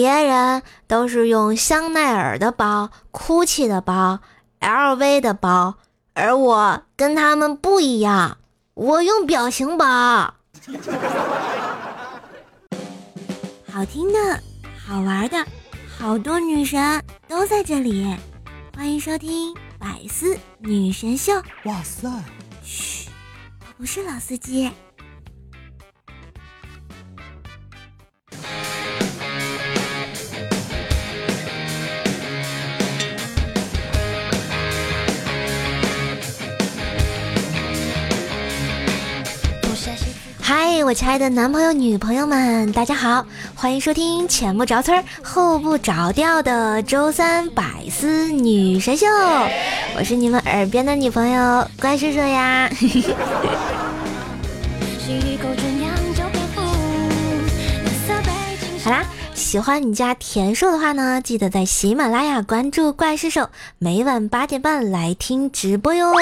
别人都是用香奈儿的包、GUCCI 的包、LV 的包，而我跟他们不一样，我用表情包。好听的、好玩的，好多女神都在这里，欢迎收听百思女神秀。哇塞！嘘，我不是老司机。嗨，我亲爱的男朋友、女朋友们，大家好，欢迎收听前不着村后不着调的周三百思女神秀，我是你们耳边的女朋友关叔叔呀。喜欢你家田硕的话呢，记得在喜马拉雅关注怪兽兽，每晚八点半来听直播哟。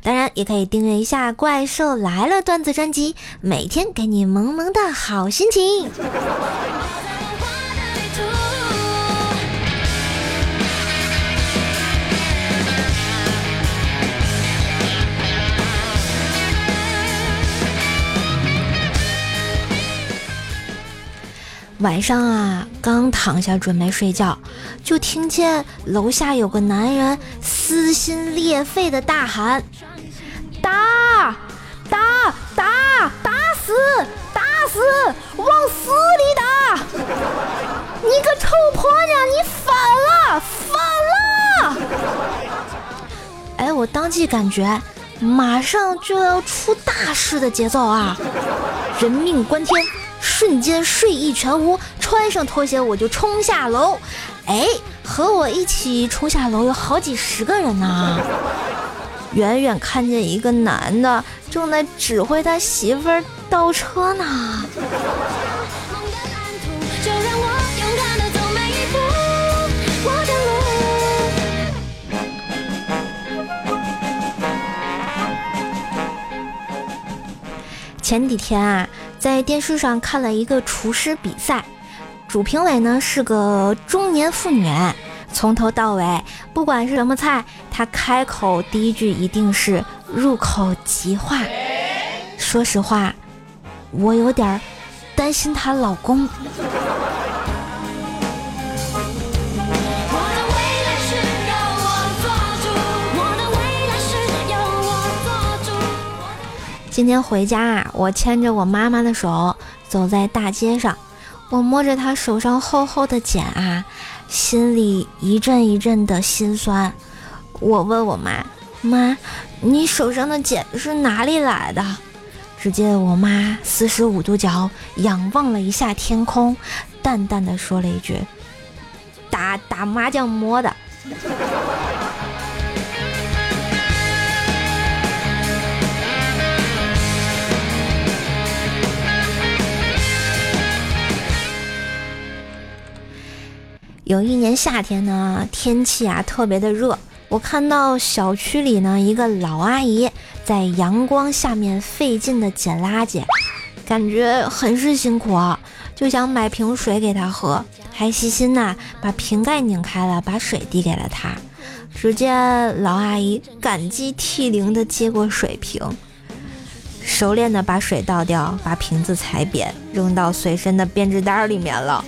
当然，也可以订阅一下《怪兽来了》段子专辑，每天给你萌萌的好心情。晚上啊，刚躺下准备睡觉，就听见楼下有个男人撕心裂肺的大喊：“打，打，打，打死，打死，往死里打！你个臭婆娘，你反了，反了！”哎，我当即感觉马上就要出大事的节奏啊，人命关天。瞬间睡意全无，穿上拖鞋我就冲下楼。哎，和我一起冲下楼有好几十个人呢。远远看见一个男的正在指挥他媳妇儿倒车呢。前几天啊。在电视上看了一个厨师比赛，主评委呢是个中年妇女，从头到尾不管是什么菜，她开口第一句一定是入口即化。说实话，我有点担心她老公。今天回家啊，我牵着我妈妈的手走在大街上，我摸着她手上厚厚的茧啊，心里一阵一阵的心酸。我问我妈：“妈，你手上的茧是哪里来的？”只见我妈四十五度角仰望了一下天空，淡淡的说了一句：“打打麻将摸的。”有一年夏天呢，天气啊特别的热，我看到小区里呢一个老阿姨在阳光下面费劲的捡垃圾，感觉很是辛苦啊，就想买瓶水给她喝，还细心呐把瓶盖拧开了，把水递给了她。只见老阿姨感激涕零的接过水瓶，熟练的把水倒掉，把瓶子踩扁，扔到随身的编织袋里面了。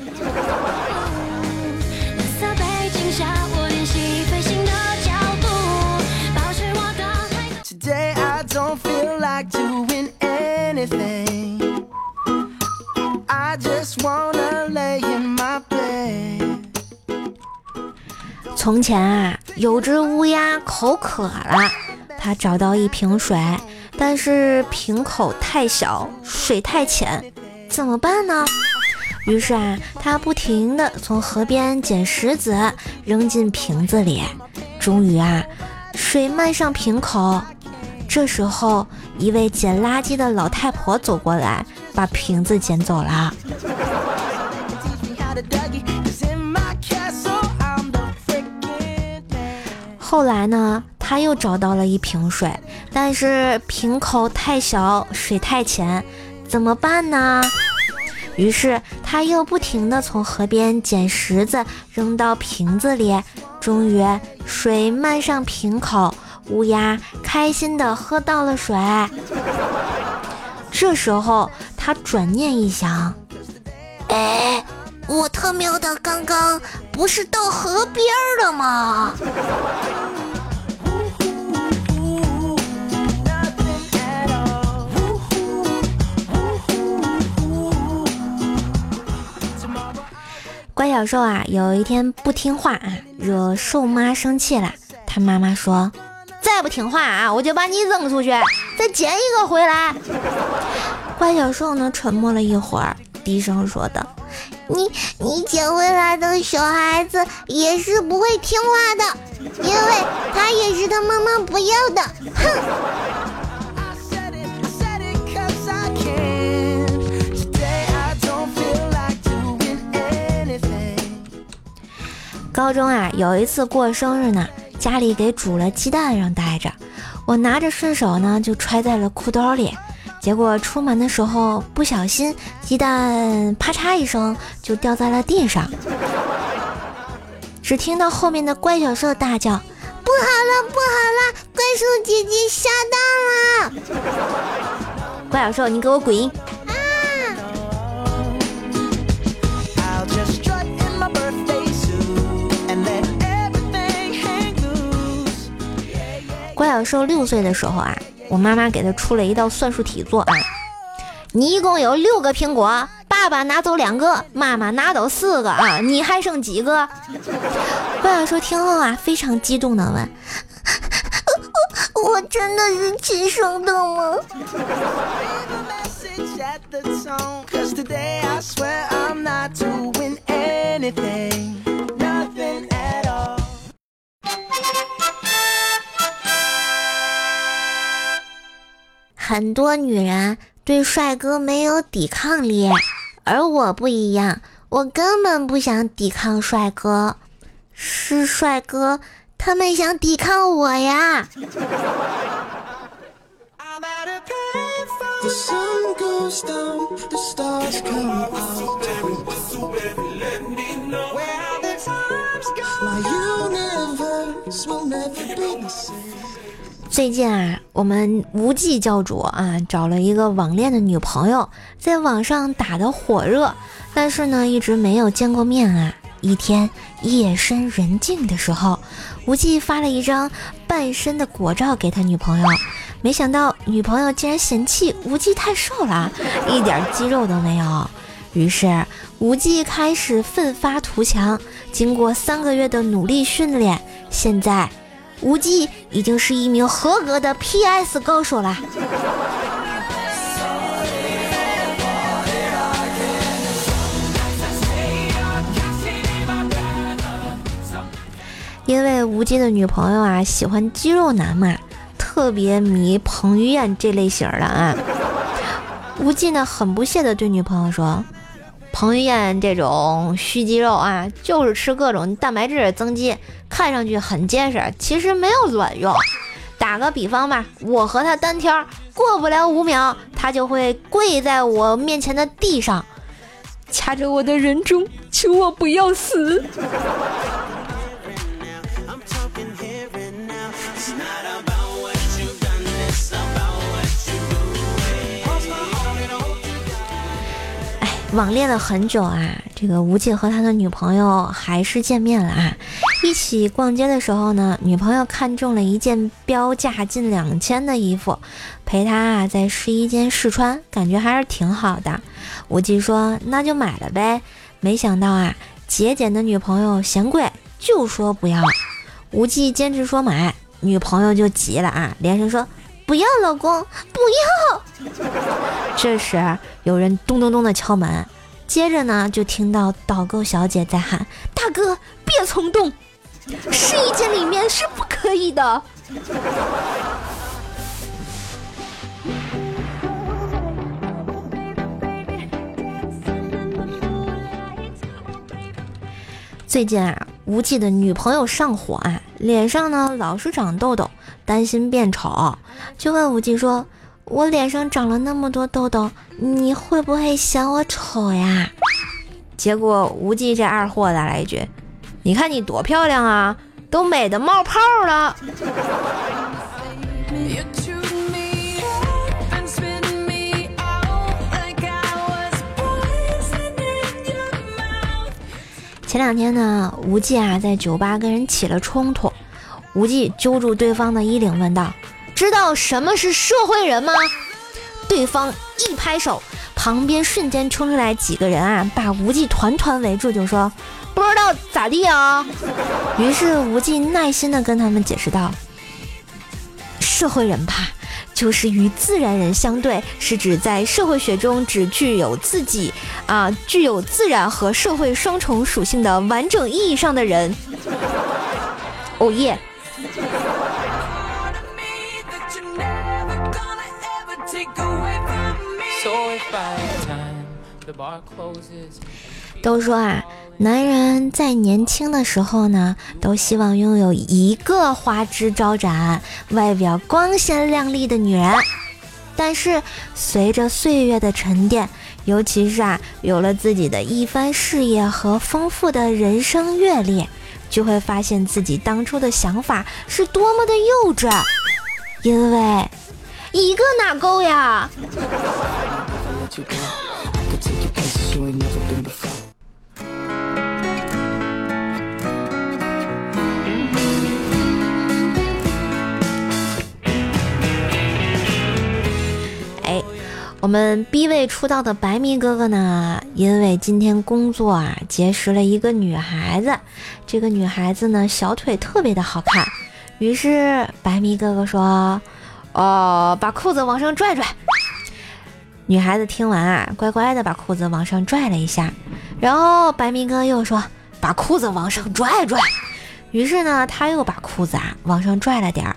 从前啊，有只乌鸦口渴了，它找到一瓶水，但是瓶口太小，水太浅，怎么办呢？于是啊，它不停地从河边捡石子扔进瓶子里，终于啊，水漫上瓶口。这时候，一位捡垃圾的老太婆走过来，把瓶子捡走了。后来呢，他又找到了一瓶水，但是瓶口太小，水太浅，怎么办呢？于是他又不停地从河边捡石子扔到瓶子里，终于水漫上瓶口，乌鸦开心的喝到了水。这时候他转念一想，哎，我特喵的刚刚不是到河边了吗？乖小兽啊，有一天不听话啊，惹兽妈生气了。他妈妈说：“再不听话啊，我就把你扔出去，再捡一个回来。”坏小兽呢，沉默了一会儿，低声说道：“你你捡回来的小孩子也是不会听话的，因为他也是他妈妈不要的。”哼。高中啊，有一次过生日呢，家里给煮了鸡蛋让带着，我拿着顺手呢就揣在了裤兜里，结果出门的时候不小心，鸡蛋啪嚓一声就掉在了地上，只听到后面的怪小兽大叫：“不好了，不好了，怪兽姐姐下当了！”怪小兽，你给我滚！郭小兽六岁的时候啊，我妈妈给他出了一道算术题做啊。你一共有六个苹果，爸爸拿走两个，妈妈拿走四个啊，你还剩几个？郭小兽听后啊，非常激动的问：“我真的是亲生的吗？”很多女人对帅哥没有抵抗力，而我不一样，我根本不想抵抗帅哥，是帅哥他们想抵抗我呀。最近啊，我们无忌教主啊找了一个网恋的女朋友，在网上打得火热，但是呢一直没有见过面啊。一天夜深人静的时候，无忌发了一张半身的果照给他女朋友，没想到女朋友竟然嫌弃无忌太瘦了，一点肌肉都没有。于是无忌开始奋发图强，经过三个月的努力训练，现在。无忌已经是一名合格的 PS 高手了。因为无忌的女朋友啊喜欢肌肉男嘛，特别迷彭于晏这类型的啊。无忌呢很不屑的对女朋友说。彭于晏这种虚肌肉啊，就是吃各种蛋白质增肌，看上去很结实，其实没有卵用。打个比方吧，我和他单挑，过不了五秒，他就会跪在我面前的地上，掐着我的人中，求我不要死。网恋了很久啊，这个无忌和他的女朋友还是见面了啊。一起逛街的时候呢，女朋友看中了一件标价近两千的衣服，陪他啊在试衣间试穿，感觉还是挺好的。无忌说那就买了呗。没想到啊，节俭的女朋友嫌贵，就说不要。无忌坚持说买，女朋友就急了啊，连声说。不要，老公，不要！这时有人咚咚咚的敲门，接着呢就听到导购小姐在喊：“大哥，别冲动，试衣间里面是不可以的。”最近啊，无忌的女朋友上火啊，脸上呢老是长痘痘，担心变丑，就问无忌说：“我脸上长了那么多痘痘，你会不会嫌我丑呀？结果无忌这二货来了一句：“你看你多漂亮啊，都美的冒泡了。”前两天呢，无忌啊在酒吧跟人起了冲突，无忌揪住对方的衣领问道：“知道什么是社会人吗？”对方一拍手，旁边瞬间冲出来几个人啊，把无忌团团围住，就说：“不知道咋地啊？”于是无忌耐心的跟他们解释道：“社会人吧。”就是与自然人相对，是指在社会学中只具有自己啊具有自然和社会双重属性的完整意义上的人。哦耶！都说啊。男人在年轻的时候呢，都希望拥有一个花枝招展、外表光鲜亮丽的女人。但是随着岁月的沉淀，尤其是啊，有了自己的一番事业和丰富的人生阅历，就会发现自己当初的想法是多么的幼稚。因为一个哪够呀？我们 B 位出道的白迷哥哥呢，因为今天工作啊，结识了一个女孩子。这个女孩子呢，小腿特别的好看。于是白迷哥哥说：“哦，把裤子往上拽拽。”女孩子听完啊，乖乖的把裤子往上拽了一下。然后白迷哥又说：“把裤子往上拽拽。”于是呢，他又把裤子啊往上拽了点儿。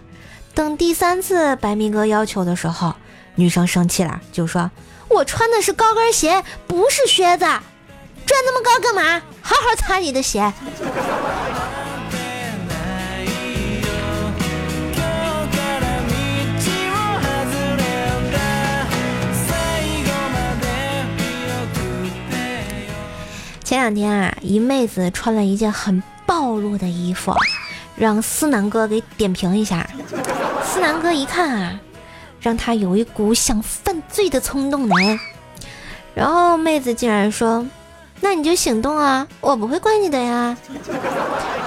等第三次白迷哥要求的时候。女生生气了，就说：“我穿的是高跟鞋，不是靴子，转那么高干嘛？好好擦你的鞋。”前两天啊，一妹子穿了一件很暴露的衣服，让思南哥给点评一下。思南哥一看啊。让他有一股想犯罪的冲动呢，然后妹子竟然说：“那你就行动啊，我不会怪你的呀。”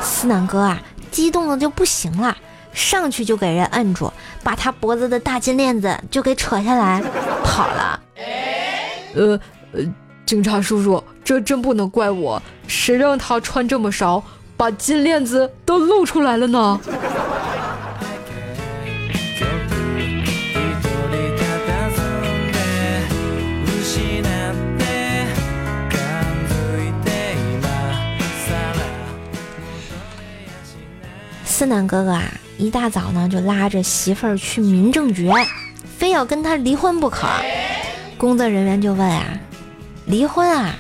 思南哥啊，激动的就不行了，上去就给人摁住，把他脖子的大金链子就给扯下来跑了。呃呃，警察叔叔，这真不能怪我，谁让他穿这么少，把金链子都露出来了呢？思南哥哥啊，一大早呢就拉着媳妇儿去民政局，非要跟他离婚不可。工作人员就问啊：“离婚啊？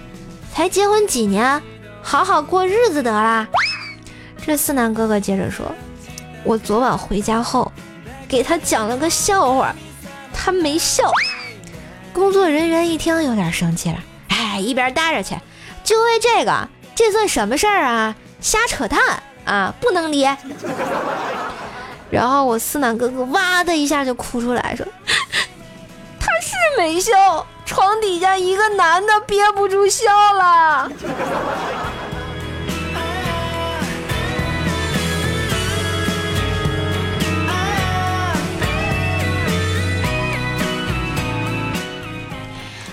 才结婚几年，好好过日子得了。”这思南哥哥接着说：“我昨晚回家后，给他讲了个笑话，他没笑。”工作人员一听有点生气了：“哎，一边待着去，就为这个，这算什么事儿啊？瞎扯淡！”啊，不能离。然后我思南哥哥哇的一下就哭出来，说：“他是没笑，床底下一个男的憋不住笑了。”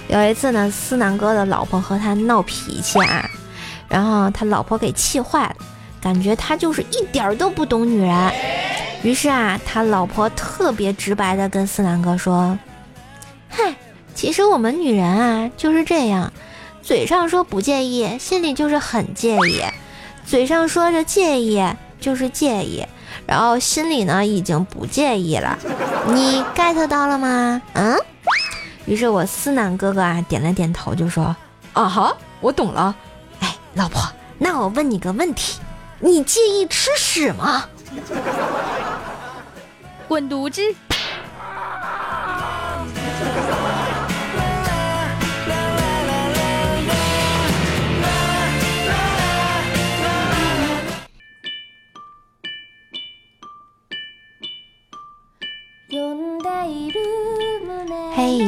有一次呢，思南哥的老婆和他闹脾气啊，然后他老婆给气坏了。感觉他就是一点儿都不懂女人，于是啊，他老婆特别直白的跟思南哥说：“嗨，其实我们女人啊就是这样，嘴上说不介意，心里就是很介意；嘴上说着介意，就是介意，然后心里呢已经不介意了。你 get 到了吗？嗯？于是我思南哥哥啊点了点头，就说：啊哈，我懂了。哎，老婆，那我问你个问题。”你介意吃屎吗？滚犊子！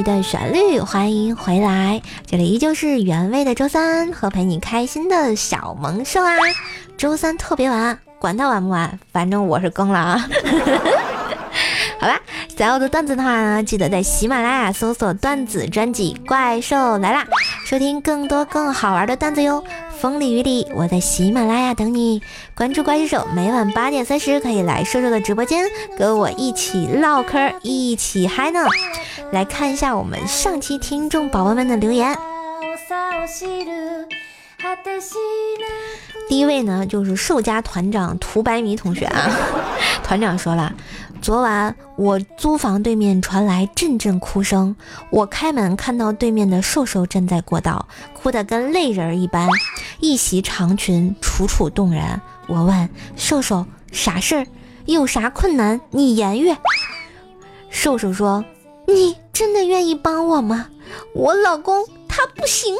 的，旋律，欢迎回来，这里依旧是原味的周三和陪你开心的小萌兽啊。周三特别晚，管他晚不晚，反正我是更了啊。好吧，想要的段子的话呢，记得在喜马拉雅搜索段子专辑《怪兽来啦》，收听更多更好玩的段子哟。风里雨里，我在喜马拉雅等你。关注怪兽手，每晚八点三十可以来兽兽的直播间，跟我一起唠嗑，一起嗨呢。来看一下我们上期听众宝宝们的留言。第一位呢，就是兽家团长涂白米同学啊。团长说了，昨晚我租房对面传来阵阵哭声，我开门看到对面的瘦瘦站在过道，哭得跟泪人一般，一袭长裙楚楚动人。我问瘦瘦啥事儿，有啥困难你言语。瘦瘦说：“你真的愿意帮我吗？我老公他不行。”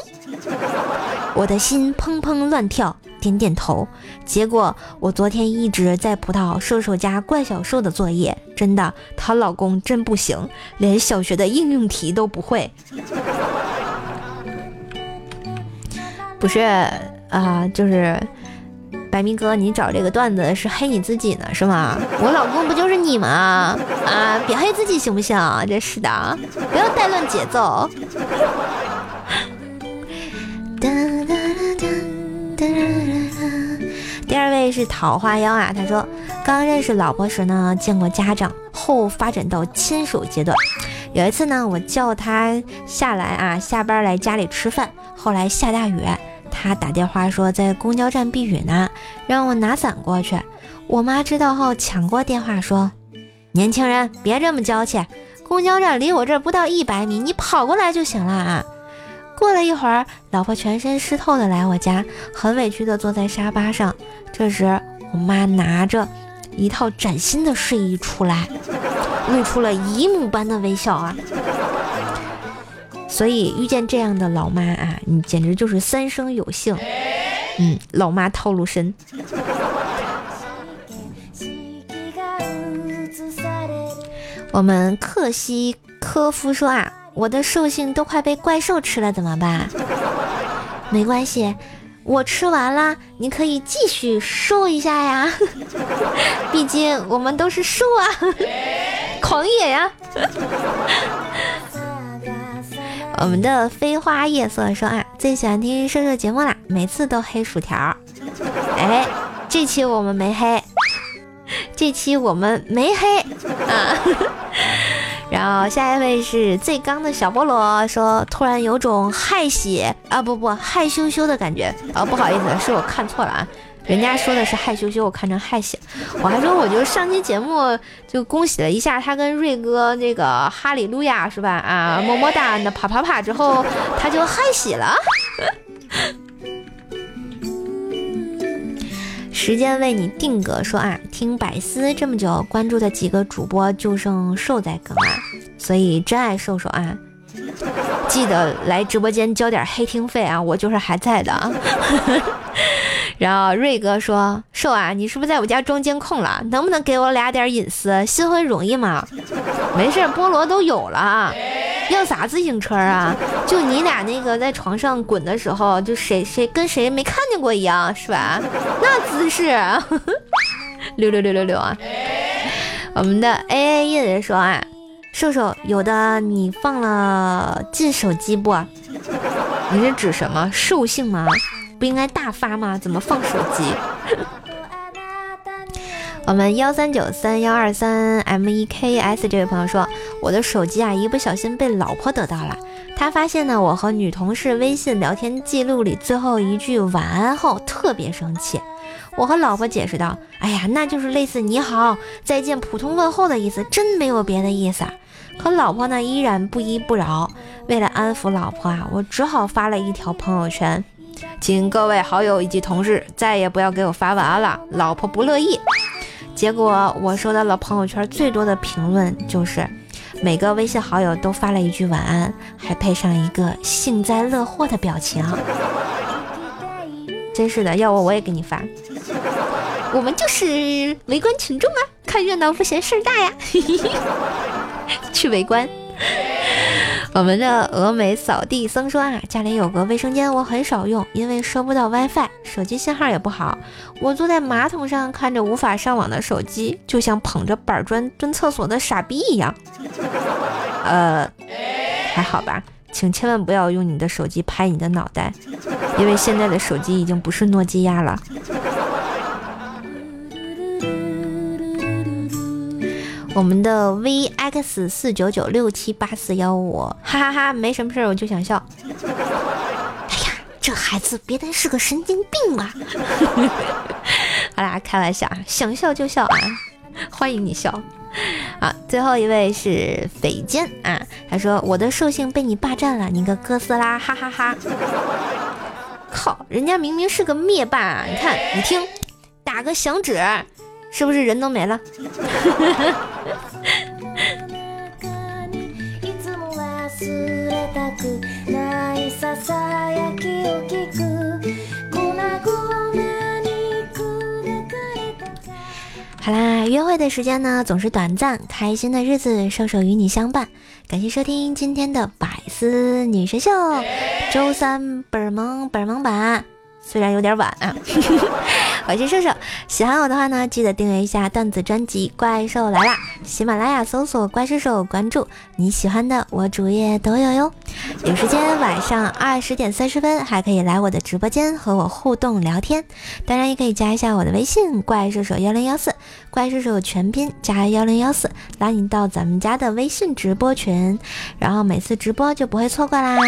我的心砰砰乱跳，点点头。结果我昨天一直在葡萄瘦瘦家怪小兽的作业，真的，她老公真不行，连小学的应用题都不会。不是啊，就是白明哥，你找这个段子是黑你自己呢，是吗？我老公不就是你吗？啊，别黑自己行不行？真是的，不要带乱节奏。第二位是桃花妖啊，他说刚认识老婆时呢，见过家长，后发展到牵手阶段。有一次呢，我叫他下来啊，下班来家里吃饭。后来下大雨，他打电话说在公交站避雨呢，让我拿伞过去。我妈知道后抢过电话说：“年轻人别这么娇气，公交站离我这儿不到一百米，你跑过来就行了啊。”过了一会儿，老婆全身湿透的来我家，很委屈的坐在沙发上。这时，我妈拿着一套崭新的睡衣出来，露出了姨母般的微笑啊！所以遇见这样的老妈啊，你简直就是三生有幸。嗯，老妈套路深。我们克西科夫说啊。我的兽性都快被怪兽吃了，怎么办？没关系，我吃完了，你可以继续瘦一下呀。毕竟我们都是兽啊，狂野呀。我们的飞花夜色说啊，最喜欢听兽兽节目啦，每次都黑薯条。哎，这期我们没黑，这期我们没黑啊。然后下一位是最刚的小菠萝说，突然有种害喜啊不不害羞羞的感觉。啊，不好意思，是我看错了啊，人家说的是害羞羞，我看成害喜，我还说我就上期节目就恭喜了一下他跟瑞哥那个哈利路亚是吧？啊么么哒那啪啪啪之后他就害喜了。时间为你定格，说啊，听百思这么久，关注的几个主播就剩瘦在更了，所以真爱瘦瘦啊，记得来直播间交点黑听费啊，我就是还在的。然后瑞哥说，瘦啊，你是不是在我家装监控了？能不能给我俩点隐私？新婚容易吗？没事，菠萝都有了。要啥自行车啊？就你俩那个在床上滚的时候，就谁谁跟谁没看见过一样，是吧？那姿势，六六六六六啊！我们的 A A 叶子说啊，瘦瘦有的你放了进手机不？你是指什么兽性吗？不应该大发吗？怎么放手机？我们幺三九三幺二三 M E K S 这位朋友说，我的手机啊，一不小心被老婆得到了。他发现呢，我和女同事微信聊天记录里最后一句晚安后，特别生气。我和老婆解释道：“哎呀，那就是类似你好、再见、普通问候的意思，真没有别的意思。”可老婆呢，依然不依不饶。为了安抚老婆啊，我只好发了一条朋友圈，请各位好友以及同事再也不要给我发晚安了，老婆不乐意。结果我收到了朋友圈最多的评论，就是每个微信好友都发了一句晚安，还配上一个幸灾乐祸的表情。真是的，要我我也给你发。我们就是围观群众啊，看热闹不嫌事儿大呀，去围观。我们的峨眉扫地僧说啊，家里有个卫生间，我很少用，因为收不到 WiFi，手机信号也不好。我坐在马桶上看着无法上网的手机，就像捧着板砖蹲厕所的傻逼一样。呃，还好吧，请千万不要用你的手机拍你的脑袋，因为现在的手机已经不是诺基亚了。我们的 VX 四九九六七八四幺五，哈哈哈，没什么事儿，我就想笑。哎呀，这孩子别单是个神经病啊！好啦，开玩笑啊，想笑就笑啊，欢迎你笑。好，最后一位是匪坚啊，他说我的兽性被你霸占了，你个哥斯拉，哈哈哈。靠，人家明明是个灭霸，你看，你听，打个响指。是不是人都没了？好啦，约会的时间呢总是短暂，开心的日子，瘦瘦与你相伴。感谢收听今天的百思女神秀，周三本萌本萌版。虽然有点晚啊，我是瘦瘦，喜欢我的话呢，记得订阅一下段子专辑《怪兽来啦》，喜马拉雅搜索“怪兽兽”，关注你喜欢的，我主页都有哟。有时间晚上二十点三十分还可以来我的直播间和我互动聊天，当然也可以加一下我的微信“怪兽手幺零幺四”，怪兽手全拼加幺零幺四，拉你到咱们家的微信直播群，然后每次直播就不会错过啦。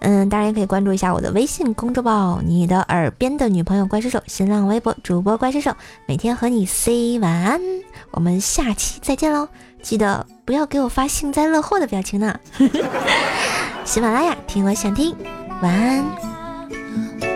嗯，当然也可以关注一下我的微信公众号“你的耳边的女朋友怪兽手”，新浪微博主播怪兽手，每天和你 say 晚安。我们下期再见喽！记得不要给我发幸灾乐祸的表情呢。喜马拉雅听我想听，晚安。